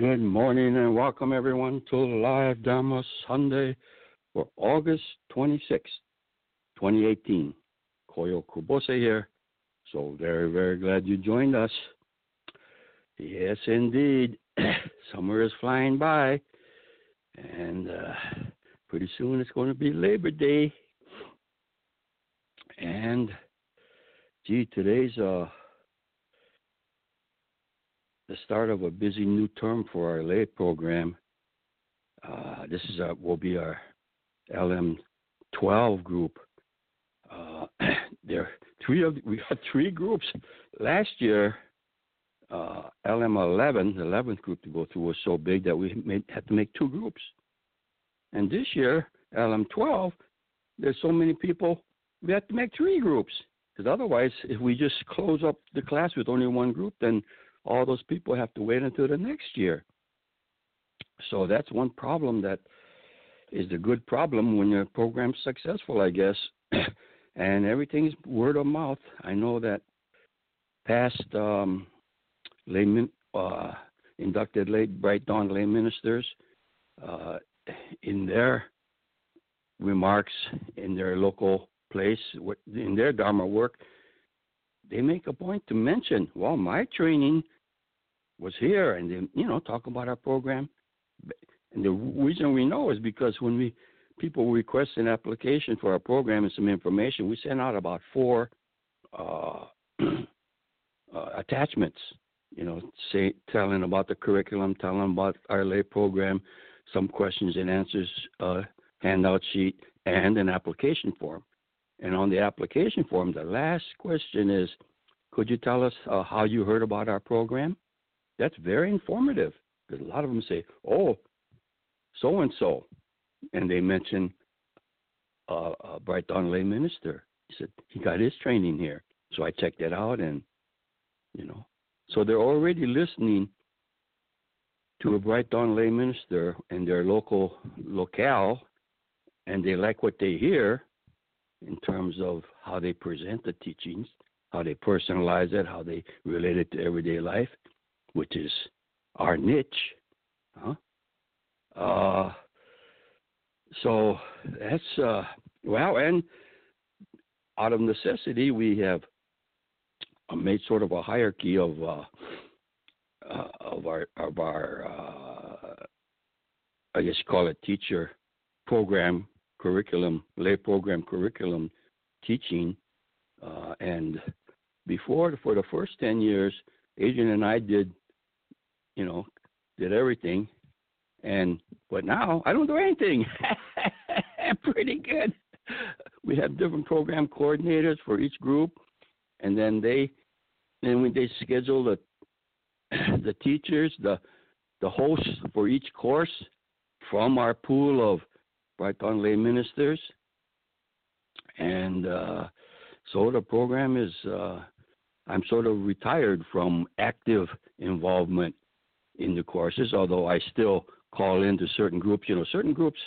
Good morning and welcome everyone to Live Dharma Sunday for August 26, 2018. Koyo Kubose here. So very, very glad you joined us. Yes, indeed. Summer is flying by, and uh, pretty soon it's going to be Labor Day. And gee, today's uh, the start of a busy new term for our lay program. Uh, this is our, will be our LM12 group. Uh, there three of we had three groups last year. Uh, LM11, the 11th group to go through, was so big that we made, had to make two groups. And this year, LM12, there's so many people, we had to make three groups. Because otherwise, if we just close up the class with only one group, then all those people have to wait until the next year. So that's one problem that is the good problem when your program's successful, I guess. and everything's word of mouth. I know that past um, layman, uh, inducted late Bright Dawn lay ministers, uh, in their remarks in their local place, in their Dharma work, they make a point to mention, well, my training was here, and then you know, talk about our program. And the reason we know is because when we people request an application for our program and some information, we send out about four uh, uh, attachments. You know, say telling about the curriculum, telling about our lay program, some questions and answers uh, handout sheet, and an application form. And on the application form, the last question is, could you tell us uh, how you heard about our program? That's very informative because a lot of them say, oh, so and so. And they mention uh, a Bright Dawn lay minister. He said he got his training here. So I checked it out and, you know, so they're already listening to a Bright Dawn lay minister in their local locale and they like what they hear in terms of how they present the teachings, how they personalize it, how they relate it to everyday life, which is our niche. Huh? Uh, so that's uh, well, and out of necessity, we have made sort of a hierarchy of uh, uh, of our of our uh, I guess call it teacher program curriculum, lay program curriculum teaching. Uh, and before, for the first 10 years, Adrian and I did, you know, did everything. And, but now I don't do anything. Pretty good. We have different program coordinators for each group. And then they, then when they schedule the, the teachers, the, the hosts for each course from our pool of Bright Dawn lay ministers. And uh, so the program is, uh, I'm sort of retired from active involvement in the courses, although I still call into certain groups. You know, certain groups,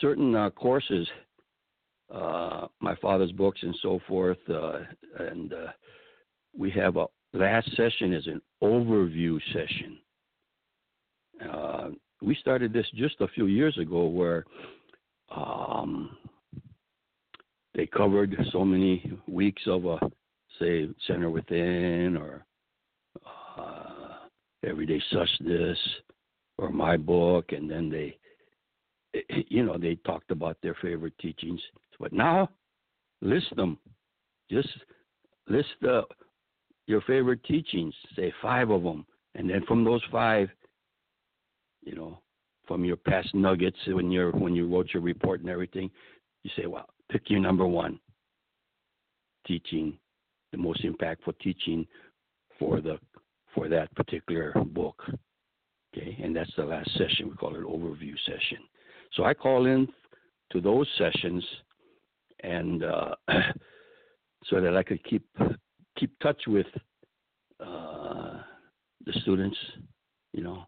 certain uh, courses uh, my father's books and so forth. Uh, and uh, we have a last session is an overview session. Uh, we started this just a few years ago, where um, they covered so many weeks of a say center within or everyday such this or my book, and then they, you know, they talked about their favorite teachings. But now, list them. Just list the, your favorite teachings. Say five of them, and then from those five, you know, from your past nuggets when you're when you wrote your report and everything, you say, well, pick your number one teaching, the most impactful teaching for the for that particular book. Okay, and that's the last session. We call it overview session. So I call in to those sessions, and uh, so that I could keep keep touch with uh, the students, you know,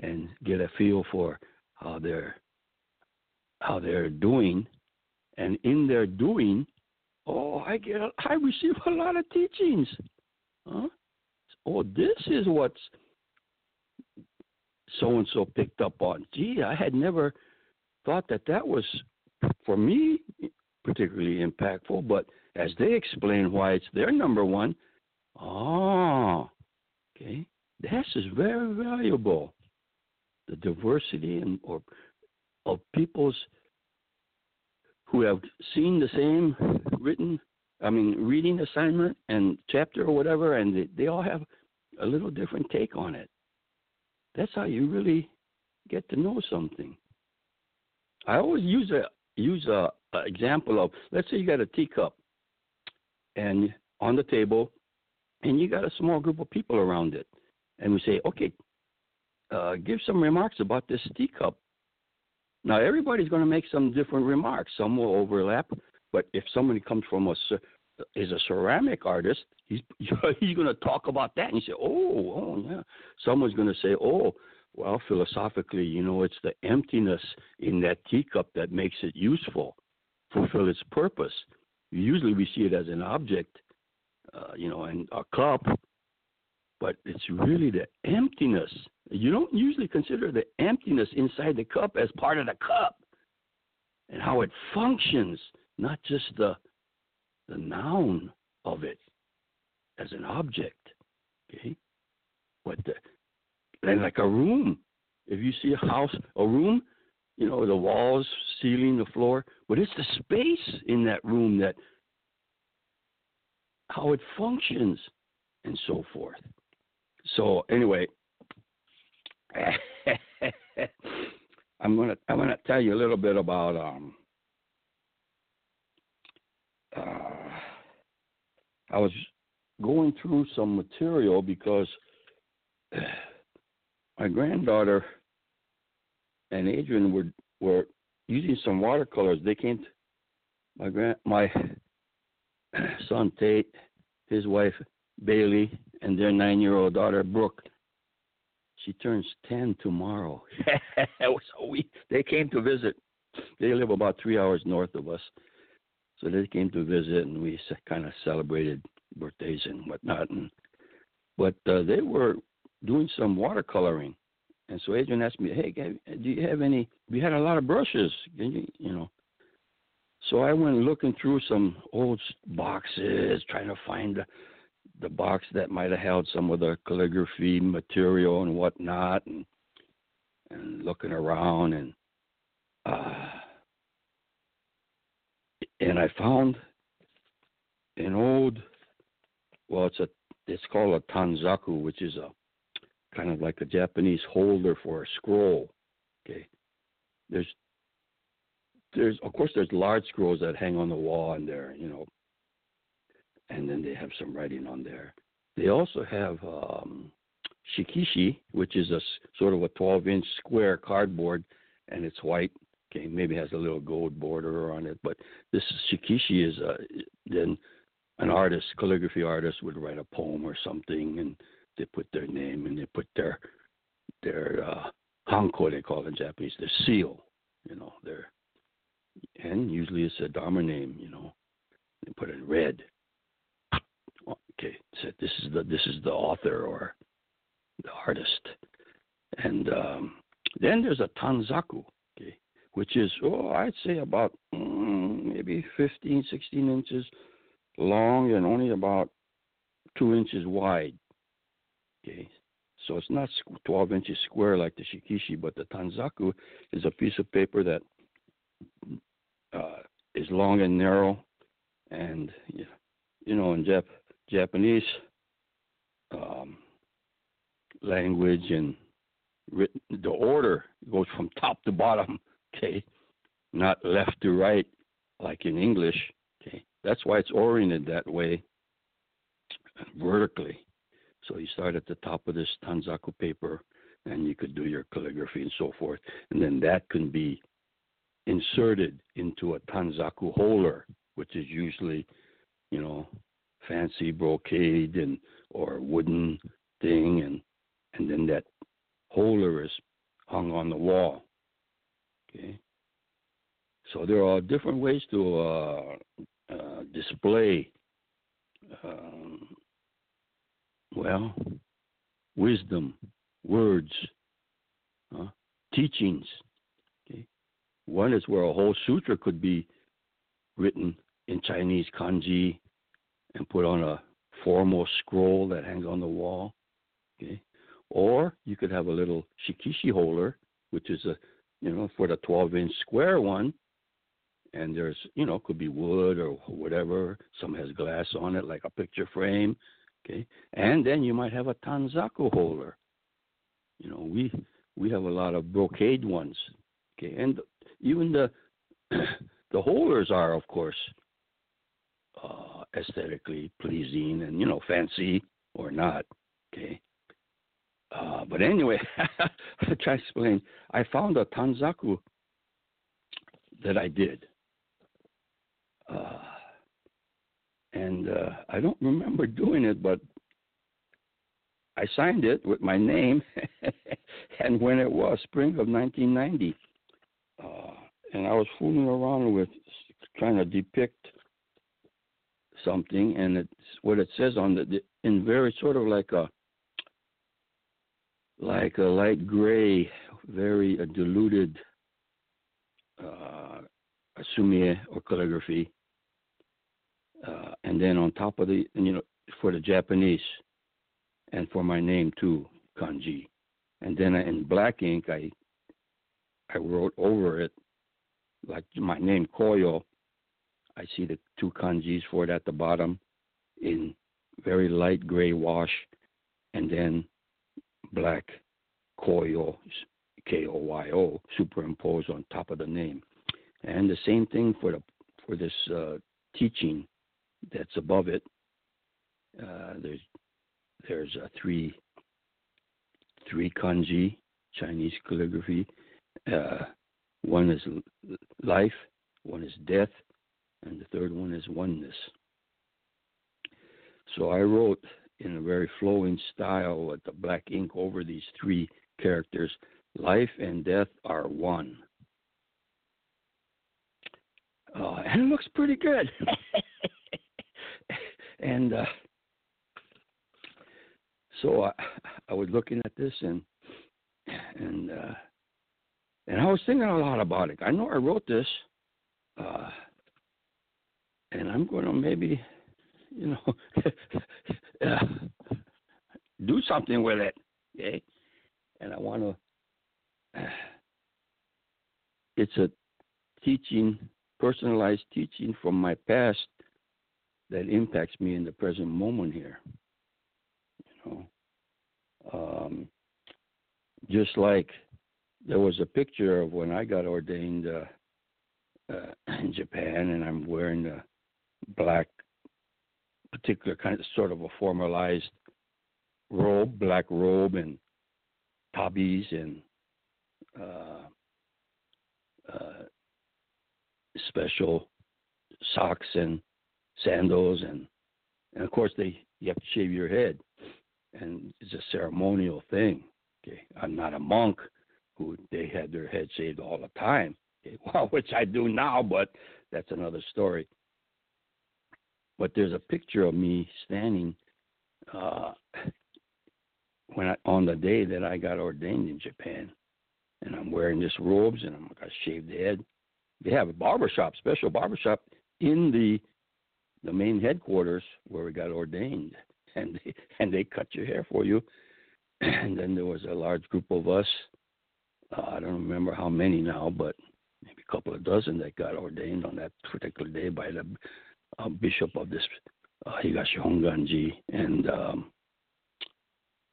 and get a feel for how they're how they're doing, and in their doing, oh, I get I receive a lot of teachings. Huh? Oh, this is what's so and so picked up on. Gee, I had never thought that that was for me particularly impactful, but as they explain why it's their number one, oh, okay, this is very valuable. The diversity and or of people's who have seen the same written, I mean, reading assignment and chapter or whatever, and they, they all have a little different take on it. That's how you really get to know something. I always use a use a, a example of let's say you got a teacup and on the table, and you got a small group of people around it, and we say, okay, uh, give some remarks about this teacup. Now everybody's going to make some different remarks. Some will overlap, but if somebody comes from a is a ceramic artist, he's he's going to talk about that, and say, "Oh, oh yeah." Someone's going to say, "Oh, well, philosophically, you know, it's the emptiness in that teacup that makes it useful, fulfill its purpose." Usually, we see it as an object, uh, you know, and a cup, but it's really the emptiness. You don't usually consider the emptiness inside the cup as part of the cup and how it functions, not just the the noun of it as an object. Okay? But the, then like a room. If you see a house, a room, you know, the walls, ceiling, the floor, but it's the space in that room that how it functions and so forth. So anyway, I'm gonna I'm gonna tell you a little bit about um uh, I was going through some material because my granddaughter and Adrian were were using some watercolors. They came. To, my grand my son Tate, his wife Bailey, and their nine-year-old daughter Brooke. She turns ten tomorrow. so we they came to visit. They live about three hours north of us, so they came to visit, and we kind of celebrated birthdays and whatnot. And but uh, they were doing some watercoloring, and so Adrian asked me, "Hey, do you have any? We had a lot of brushes, you, you know." So I went looking through some old boxes, trying to find the, the box that might have held some of the calligraphy material and whatnot, and and looking around and. Uh, and I found an old, well, it's a, it's called a tanzaku, which is a kind of like a Japanese holder for a scroll. Okay, there's, there's of course there's large scrolls that hang on the wall and there, you know, and then they have some writing on there. They also have um, shikishi, which is a sort of a 12-inch square cardboard, and it's white Okay, maybe has a little gold border on it, but this shikishi is uh, then an artist, calligraphy artist, would write a poem or something, and they put their name and they put their their uh, hanko they call it in Japanese, their seal, you know, their and usually it's a Dharma name, you know. They put it in red. Okay, so this is the this is the author or the artist, and um, then there's a tanzaku, which is oh I'd say about mm, maybe 15, 16 inches long and only about two inches wide. Okay, so it's not 12 inches square like the shikishi, but the tanzaku is a piece of paper that uh, is long and narrow, and you know in Jap- Japanese um, language and written, the order goes from top to bottom. Not left to right like in English. Okay, that's why it's oriented that way vertically. So you start at the top of this Tanzaku paper, and you could do your calligraphy and so forth, and then that can be inserted into a Tanzaku holder, which is usually, you know, fancy brocade and or wooden thing, and and then that holder is hung on the wall. So there are different ways to uh, uh, display, um, well, wisdom, words, uh, teachings. Okay. One is where a whole sutra could be written in Chinese kanji and put on a formal scroll that hangs on the wall. Okay. Or you could have a little shikishi holder, which is a, you know, for the 12 inch square one. And there's, you know, could be wood or whatever. Some has glass on it, like a picture frame. Okay. And then you might have a tanzaku holder. You know, we we have a lot of brocade ones. Okay. And even the the holders are, of course, uh, aesthetically pleasing and you know fancy or not. Okay. Uh, but anyway, I'll try to explain. I found a tanzaku that I did. Uh, and uh, I don't remember doing it, but I signed it with my name, and when it was spring of 1990, uh, and I was fooling around with trying to depict something, and it's what it says on the in very sort of like a like a light gray, very uh, diluted uh, or calligraphy, uh, and then on top of the you know for the Japanese, and for my name too kanji, and then in black ink I I wrote over it like my name Koyo. I see the two kanjis for it at the bottom in very light gray wash, and then black Koyo, K O Y O, superimposed on top of the name. And the same thing for the for this uh, teaching that's above it. Uh, there's there's a three three kanji Chinese calligraphy. Uh, one is life, one is death, and the third one is oneness. So I wrote in a very flowing style with the black ink over these three characters life and death are one. Uh, and it looks pretty good. and uh, so I, I was looking at this and and uh, and I was thinking a lot about it. I know I wrote this, uh, and I'm going to maybe you know, uh, do something with it. Okay, and I want to. Uh, it's a teaching, personalized teaching from my past that impacts me in the present moment here. You know, um, just like there was a picture of when I got ordained uh, uh, in Japan, and I'm wearing a black particular kind of sort of a formalized robe, black robe, and tabis and uh, uh, special socks and sandals and and of course they you have to shave your head and it's a ceremonial thing. Okay, I'm not a monk who they had their head shaved all the time. well, which I do now, but that's another story. But there's a picture of me standing uh, when I, on the day that I got ordained in Japan, and I'm wearing this robes and I'm got a shaved the head. They have a barbershop, special barbershop in the the main headquarters where we got ordained, and they, and they cut your hair for you. And then there was a large group of us. Uh, I don't remember how many now, but maybe a couple of dozen that got ordained on that particular day by the uh, bishop of this uh, Higashi Honganji, and um,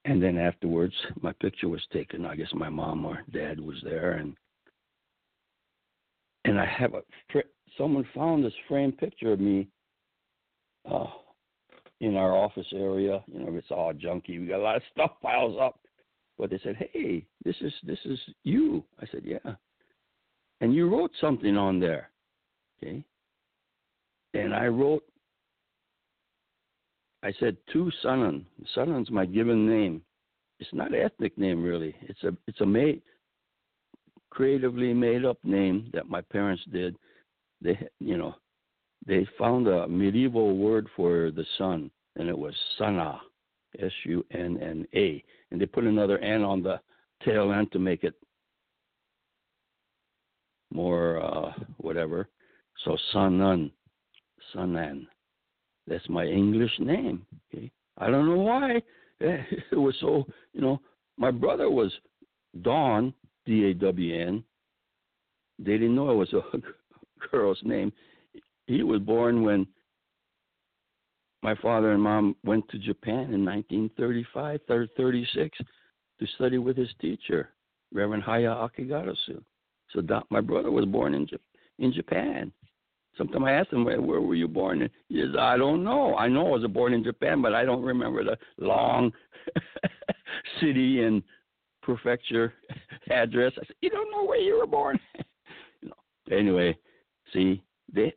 and then afterwards, my picture was taken. I guess my mom or dad was there, and and I have a someone found this framed picture of me uh, in our office area. You know, it's all junky. We got a lot of stuff piles up. But they said, "Hey, this is this is you." I said, "Yeah," and you wrote something on there, okay? And I wrote, I said, "Tu Sunnan." Sunnan's my given name. It's not an ethnic name really. It's a it's a made creatively made up name that my parents did. They you know they found a medieval word for the sun, and it was Sunna, S U N N A, and they put another N on the tail end to make it more uh, whatever. So Sunnan, Sunnan, that's my English name. Okay, I don't know why it was so. You know, my brother was Dawn, D A W N. They didn't know it was a girl's name he was born when my father and mom went to Japan in 1935, 36 to study with his teacher, Reverend Haya Akegarasu. So my brother was born in in Japan. Sometimes I asked him, where, where were you born? he says, I don't know. I know I was born in Japan, but I don't remember the long city and prefecture address. I said, you don't know where you were born? know. Anyway, see, they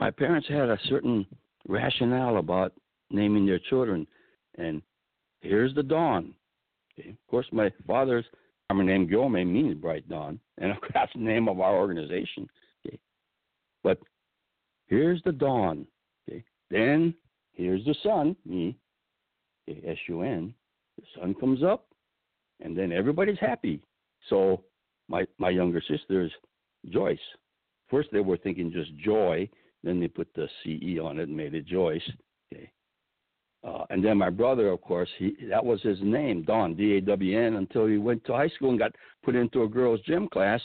my parents had a certain rationale about naming their children, and here's the dawn. Okay. Of course, my father's my name Gyomay means bright dawn, and that's the name of our organization. Okay. But here's the dawn. Okay. Then here's the sun, me, S U N. The sun comes up, and then everybody's happy. So my my younger sister is Joyce. First, they were thinking just joy, then they put the CE on it and made it Joyce. Okay. Uh, and then my brother, of course, he that was his name, Don D A W N, until he went to high school and got put into a girls' gym class,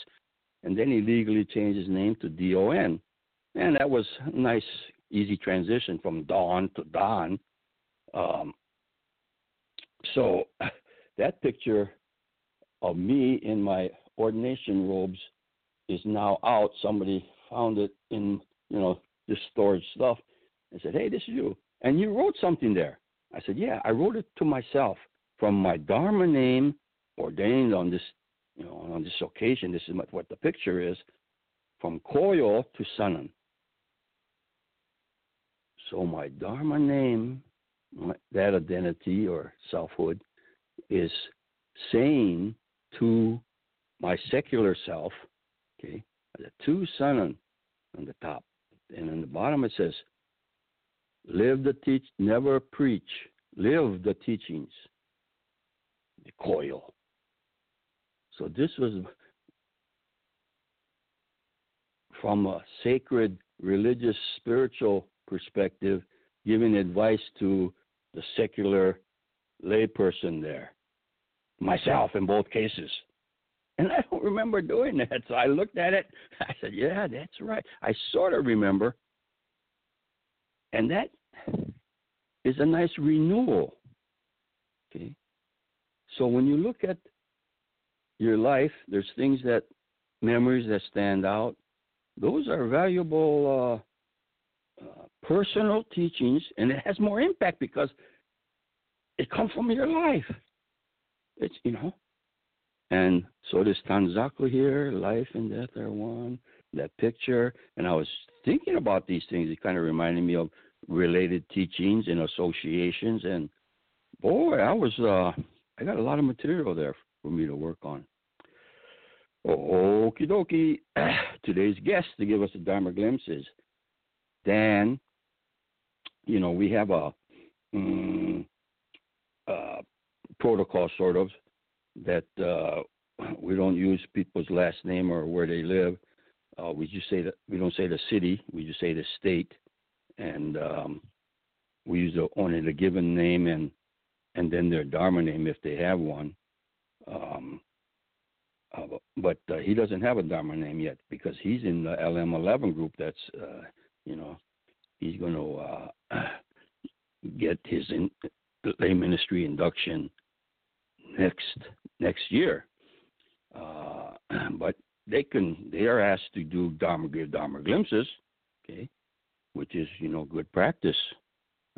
and then he legally changed his name to D O N, and that was a nice, easy transition from Don to Don. Um, so that picture of me in my ordination robes is now out. Somebody found it in you know this storage stuff and said, Hey, this is you. And you wrote something there. I said, Yeah, I wrote it to myself from my Dharma name, ordained on this, you know, on this occasion. This is what the picture is from Koyo to Sunnan. So my Dharma name, my, that identity or selfhood, is saying to my secular self, okay, the two Sunnan on the top and in the bottom it says, "Live the teach, never preach. Live the teachings." The coil. So this was from a sacred, religious, spiritual perspective, giving advice to the secular layperson there, myself in both cases. And I don't remember doing that. So I looked at it. I said, Yeah, that's right. I sort of remember. And that is a nice renewal. Okay. So when you look at your life, there's things that memories that stand out. Those are valuable uh, uh, personal teachings, and it has more impact because it comes from your life. It's you know, and so this Tanzaku here, life and death are one, that picture. And I was thinking about these things. It kind of reminded me of related teachings and associations. And boy, I was, uh, I got a lot of material there for me to work on. Okie dokie. Today's guest to give us a Dharma glimpse is Dan. You know, we have a um, uh, protocol, sort of, that uh, we don't use people's last name or where they live. Uh, we just say that we don't say the city. We just say the state, and um, we use the, only the given name and and then their dharma name if they have one. Um, uh, but uh, he doesn't have a dharma name yet because he's in the LM11 group. That's uh, you know he's going to uh, get his in, lay ministry induction next next year. Uh, but they can they are asked to do dharma give dharma glimpses, okay, which is you know good practice.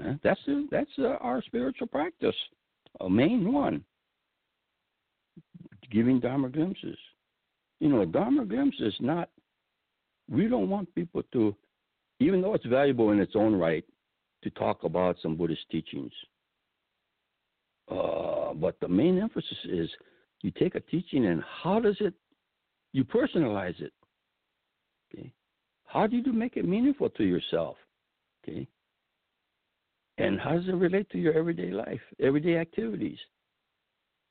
Uh, that's a, that's uh, our spiritual practice, a main one. Giving dharma glimpses. You know, dharma glimpse is not. We don't want people to, even though it's valuable in its own right, to talk about some Buddhist teachings. Uh, but the main emphasis is you take a teaching and how does it, you personalize it. Okay, how do you make it meaningful to yourself? Okay, and how does it relate to your everyday life, everyday activities?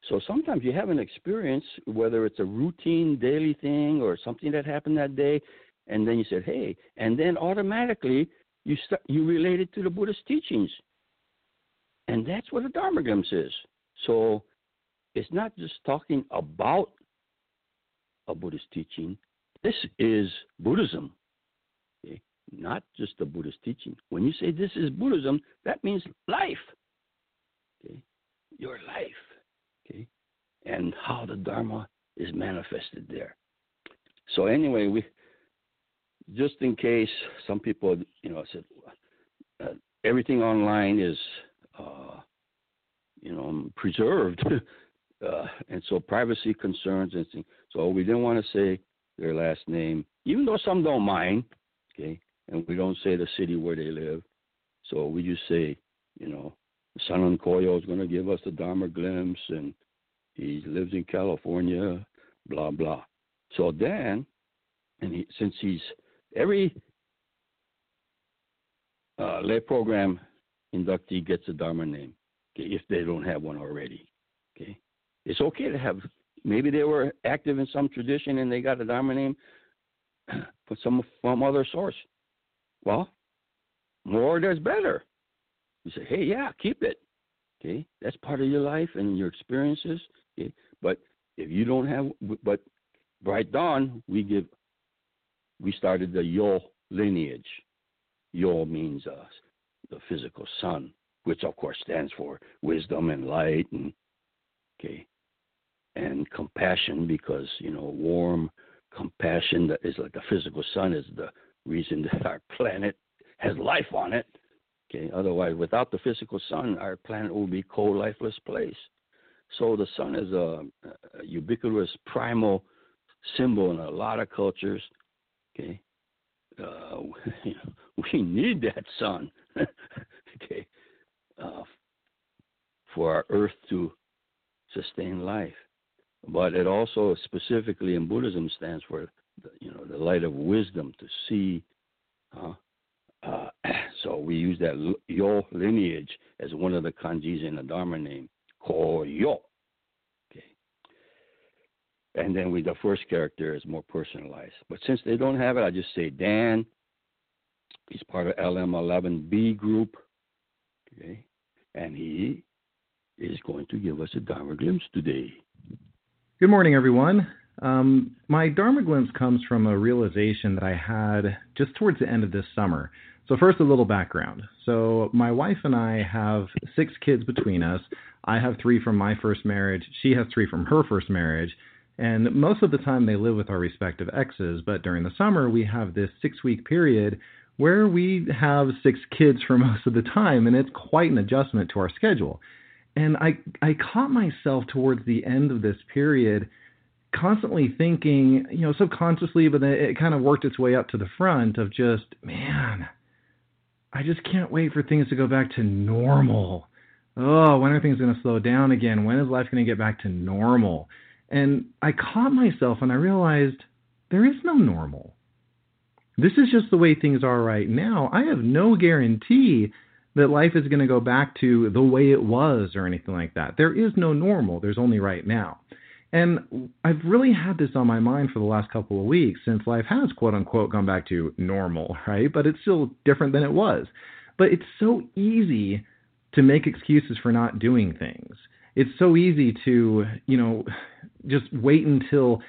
So sometimes you have an experience, whether it's a routine daily thing or something that happened that day, and then you said, "Hey," and then automatically you start you relate it to the Buddhist teachings, and that's what a Dharma glimpse is. So it's not just talking about a Buddhist teaching. This is Buddhism not just the Buddhist teaching. When you say this is Buddhism, that means life. Okay? Your life. Okay? And how the Dharma is manifested there. So anyway, we just in case some people, you know, said uh, everything online is, uh, you know, preserved, uh, and so privacy concerns and things. So we didn't want to say their last name, even though some don't mind. Okay, and we don't say the city where they live. So we just say, you know, Son Koyo is going to give us the Dharma glimpse, and he lives in California, blah blah. So then, and he, since he's every uh, lay program inductee gets a Dharma name, okay, if they don't have one already. Okay, it's okay to have. Maybe they were active in some tradition and they got a Dharma name from some from other source. Well, more there's better. You say, hey, yeah, keep it. Okay, that's part of your life and your experiences. Okay, but if you don't have, but Bright Dawn, we give, we started the Yo lineage. Yo means uh, the physical sun, which of course stands for wisdom and light, and okay, and compassion because you know warm compassion that is like the physical sun is the reason that our planet has life on it. Okay, otherwise, without the physical sun, our planet will be cold, lifeless place. So the sun is a, a ubiquitous primal symbol in a lot of cultures. Okay, uh, we need that sun. okay, uh, for our Earth to sustain life. But it also specifically in Buddhism stands for the, you know, the light of wisdom to see. Uh, so we use that yo lineage as one of the kanjis in the Dharma name, ko yo. Okay. And then with the first character is more personalized. But since they don't have it, I just say Dan. He's part of LM11B group. Okay. And he is going to give us a Dharma glimpse today. Good morning, everyone. Um, my Dharma glimpse comes from a realization that I had just towards the end of this summer. So, first, a little background. So, my wife and I have six kids between us. I have three from my first marriage. She has three from her first marriage. And most of the time, they live with our respective exes. But during the summer, we have this six week period where we have six kids for most of the time. And it's quite an adjustment to our schedule. And I, I caught myself towards the end of this period constantly thinking, you know, subconsciously, but then it kind of worked its way up to the front of just, man, I just can't wait for things to go back to normal. Oh, when are things going to slow down again? When is life going to get back to normal? And I caught myself and I realized there is no normal. This is just the way things are right now. I have no guarantee that life is going to go back to the way it was or anything like that. There is no normal, there's only right now. And I've really had this on my mind for the last couple of weeks since life has, quote unquote, gone back to normal, right? But it's still different than it was. But it's so easy to make excuses for not doing things. It's so easy to, you know, just wait until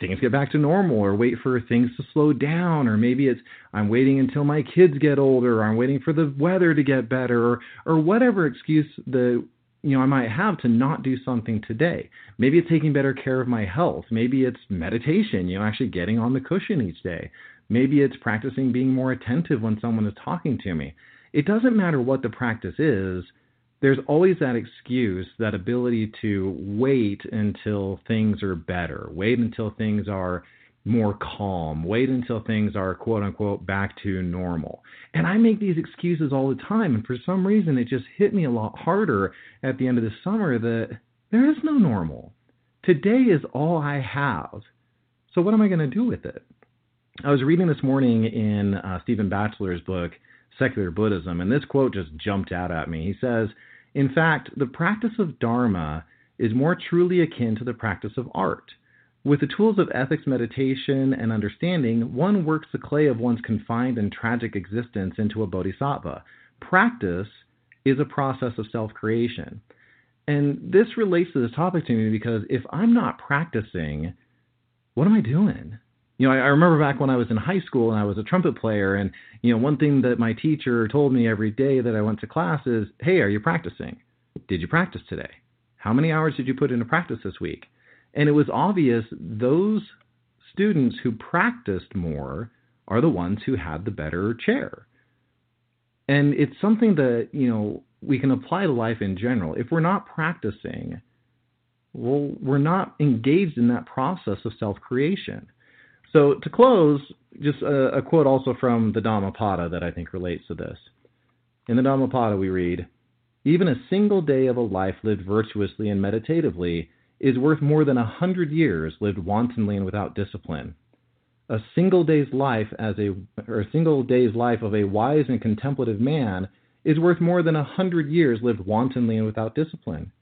things get back to normal or wait for things to slow down or maybe it's I'm waiting until my kids get older or I'm waiting for the weather to get better or or whatever excuse the you know I might have to not do something today. Maybe it's taking better care of my health. Maybe it's meditation, you know, actually getting on the cushion each day. Maybe it's practicing being more attentive when someone is talking to me. It doesn't matter what the practice is there's always that excuse, that ability to wait until things are better, wait until things are more calm, wait until things are quote unquote back to normal. And I make these excuses all the time. And for some reason, it just hit me a lot harder at the end of the summer that there is no normal. Today is all I have. So what am I going to do with it? I was reading this morning in uh, Stephen Batchelor's book, Secular Buddhism, and this quote just jumped out at me. He says, In fact, the practice of Dharma is more truly akin to the practice of art. With the tools of ethics, meditation, and understanding, one works the clay of one's confined and tragic existence into a bodhisattva. Practice is a process of self creation. And this relates to this topic to me because if I'm not practicing, what am I doing? You know, I, I remember back when I was in high school and I was a trumpet player, and you know, one thing that my teacher told me every day that I went to class is, "Hey, are you practicing? Did you practice today? How many hours did you put into practice this week?" And it was obvious those students who practiced more are the ones who had the better chair. And it's something that, you know, we can apply to life in general. If we're not practicing, well, we're not engaged in that process of self creation. So to close, just a, a, quote also from the Dhammapada that I think relates to this. In the Dhammapada, we read, Even a single day of a life lived virtuously and meditatively is worth more than a hundred years lived wantonly and without discipline. A single day's life as a or a single day's life of a wise and contemplative man is worth more than a hundred years lived wantonly and without discipline.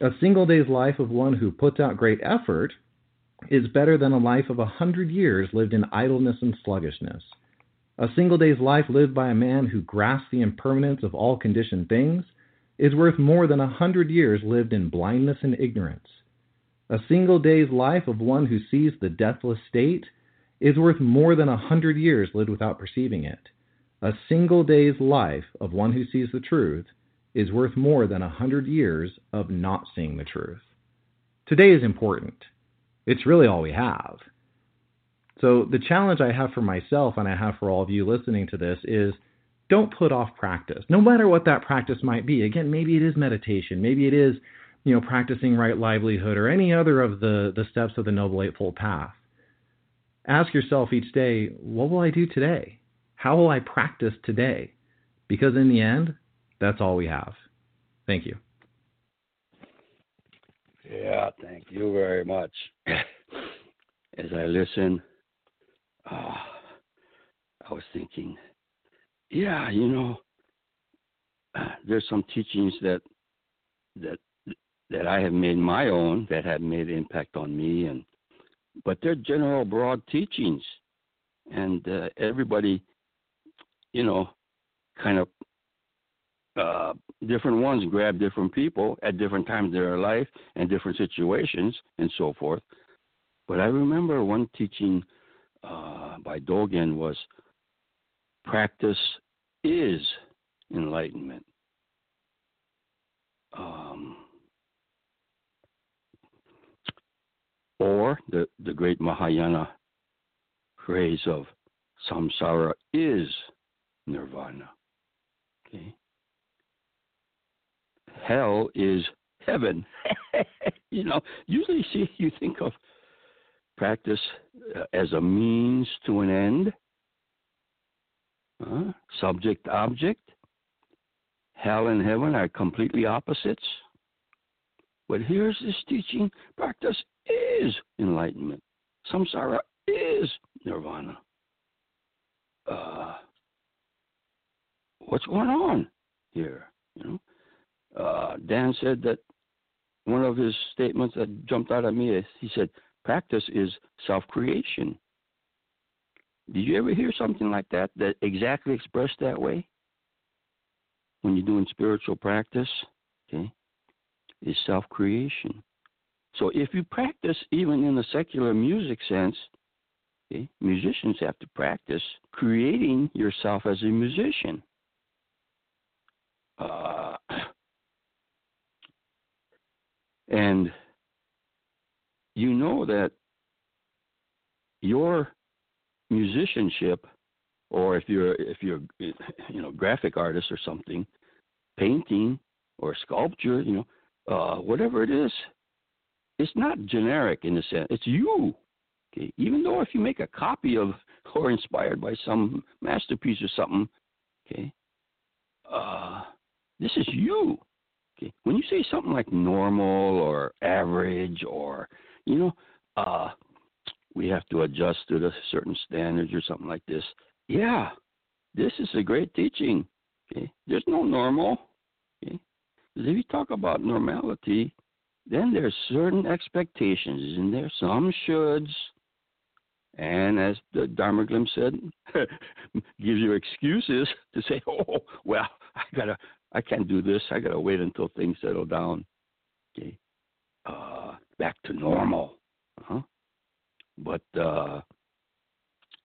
A single day's life of one who puts out great effort is better than a life of a hundred years lived in idleness and sluggishness. A single day's life lived by a man who grasps the impermanence of all conditioned things is worth more than a hundred years lived in blindness and ignorance. A single day's life of one who sees the deathless state is worth more than a hundred years lived without perceiving it. A single day's life of one who sees the truth is worth more than a hundred years of not seeing the truth. Today is important. It's really all we have. So, the challenge I have for myself and I have for all of you listening to this is don't put off practice, no matter what that practice might be. Again, maybe it is meditation, maybe it is, you know, practicing right livelihood or any other of the, the steps of the Noble Eightfold Path. Ask yourself each day, what will I do today? How will I practice today? Because in the end, that's all we have. Thank you. Yeah, thank you very much. As I listen, uh, I was thinking, yeah, you know, uh, there's some teachings that that that I have made my own that have made impact on me, and but they're general, broad teachings, and uh, everybody, you know, kind of uh, different ones grab different people at different times of their life and different situations and so forth. But I remember one teaching uh, by Dogen was practice is enlightenment. Um, or the, the great Mahayana phrase of samsara is nirvana. Okay hell is heaven. you know, usually see you think of practice uh, as a means to an end. Uh, subject object. Hell and heaven are completely opposites. But here's this teaching practice is enlightenment. Samsara is nirvana. Uh, what's going on here? You know, uh, Dan said that one of his statements that jumped out at me is he said, "Practice is self-creation." Did you ever hear something like that that exactly expressed that way? When you're doing spiritual practice, okay, is self-creation. So if you practice even in the secular music sense, okay, musicians have to practice creating yourself as a musician. Uh, and you know that your musicianship or if you're if you're you know graphic artist or something painting or sculpture you know uh whatever it is it's not generic in the sense it's you okay? Even though if you make a copy of or inspired by some masterpiece or something okay uh this is you when you say something like normal or average or you know uh we have to adjust to the certain standards or something like this. Yeah, this is a great teaching. Okay, there's no normal. Okay, if you talk about normality, then there's certain expectations, and there's some shoulds, and as the Dharma glimpse said, gives you excuses to say, "Oh, well, I gotta, I can't do this. I gotta wait until things settle down." Okay, uh, back to normal. Uh-huh. But uh,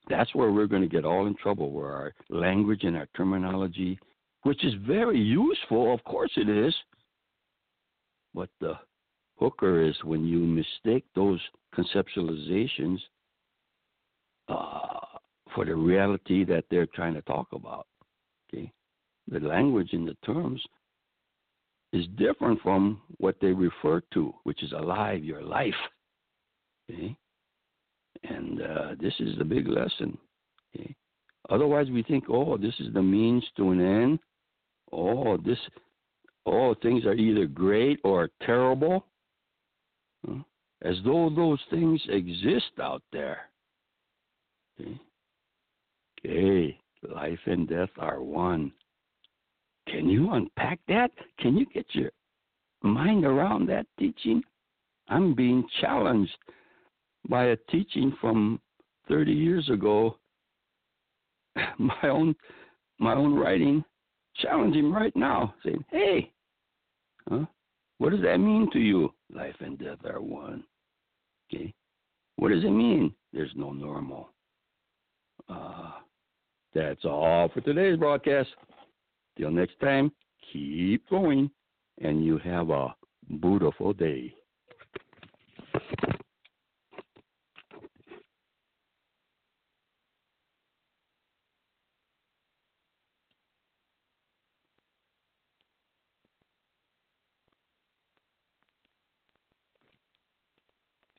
that's where we're going to get all in trouble, where our language and our terminology, which is very useful, of course it is, but the hooker is when you mistake those conceptualizations uh, for the reality that they're trying to talk about. Okay, the language and the terms is different from what they refer to, which is alive, your life. Okay, and uh, this is the big lesson. Okay? Otherwise, we think, oh, this is the means to an end. Oh, this, oh, things are either great or terrible. Huh? As though those things exist out there. Okay? okay, life and death are one. Can you unpack that? Can you get your mind around that teaching? I'm being challenged by a teaching from 30 years ago, my own my own writing, challenging right now, saying, "Hey, huh? What does that mean to you? Life and death are one. Okay, what does it mean? There's no normal. Uh, that's all for today's broadcast. Till next time, keep going, and you have a beautiful day.